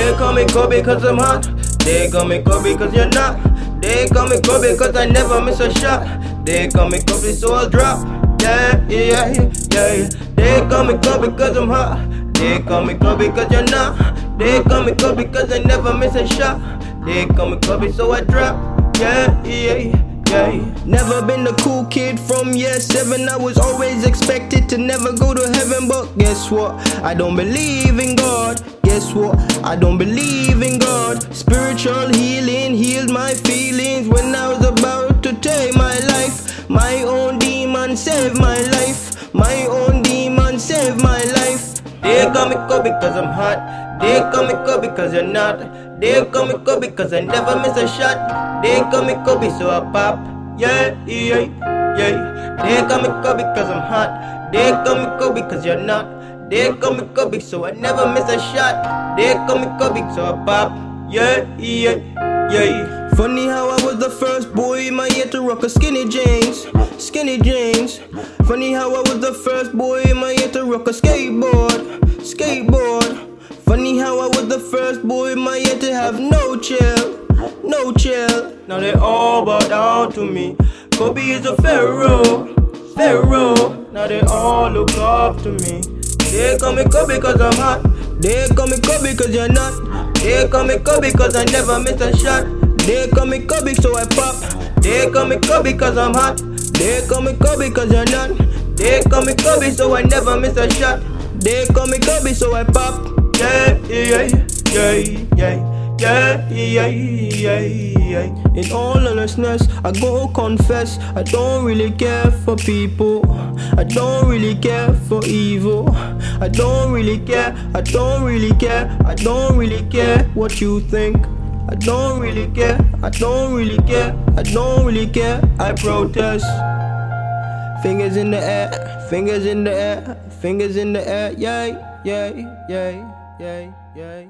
They call me Koby cause I'm hot. They call me Koby cause you're not. They call me Koby cause I never miss a shot. They call me Koby so I'll drop. Yeah, yeah, yeah, yeah. They call me Koby cause I'm hot. They call me Koby cause you're not. They call me Koby cause I never miss a shot. They call me Koby so I drop. Yeah, yeah, yeah. Never been the cool kid from year seven. I was always expected to never go to heaven, but guess what? I don't believe in God. Guess what? I don't believe in God. Spiritual healing healed my feelings when I was about to take my life. My own demon saved my life. My own demon saved my life. They call me Koby cause I'm hot. They call me Koby cause you're not. They call me Koby cause I never miss a shot. They call me Koby so I pop. Yeah, yeah, yeah. They call me Koby cause I'm hot. They call me Koby cause you're not. They call me Koby so I never miss a shot. They call me Koby so I pop. Yeah, yeah, yeah. Funny how I was the first boy in my year to rock a skinny jeans, skinny jeans. Funny how I was the first boy in my year to rock a skateboard, skateboard. Funny how I was the first boy in my year to have no chill, no chill. Now they all bow down to me. Koby is a pharaoh, pharaoh. Now they all look up to me. They call me Koby cause I'm hot. They call me Koby cause you're not. They call me Koby cause I never miss a shot. They call me Koby so I pop. They call me Koby cause I'm hot. They call me Koby cause you're not. They call me Koby so I never miss a shot. They call me Koby so I pop. Yeah, yeah, yeah, yeah. Yeah, yeah, yeah, yeah. In all honestness, I go confess, I don't really care people. I don't really care for evil. I don't really care, I don't really care, I don't really care what you think. I don't really care, I don't really care, I don't really care, I protest. Fingers in the air, fingers in the air, fingers in the air, yay, yay, yay, yay, yay.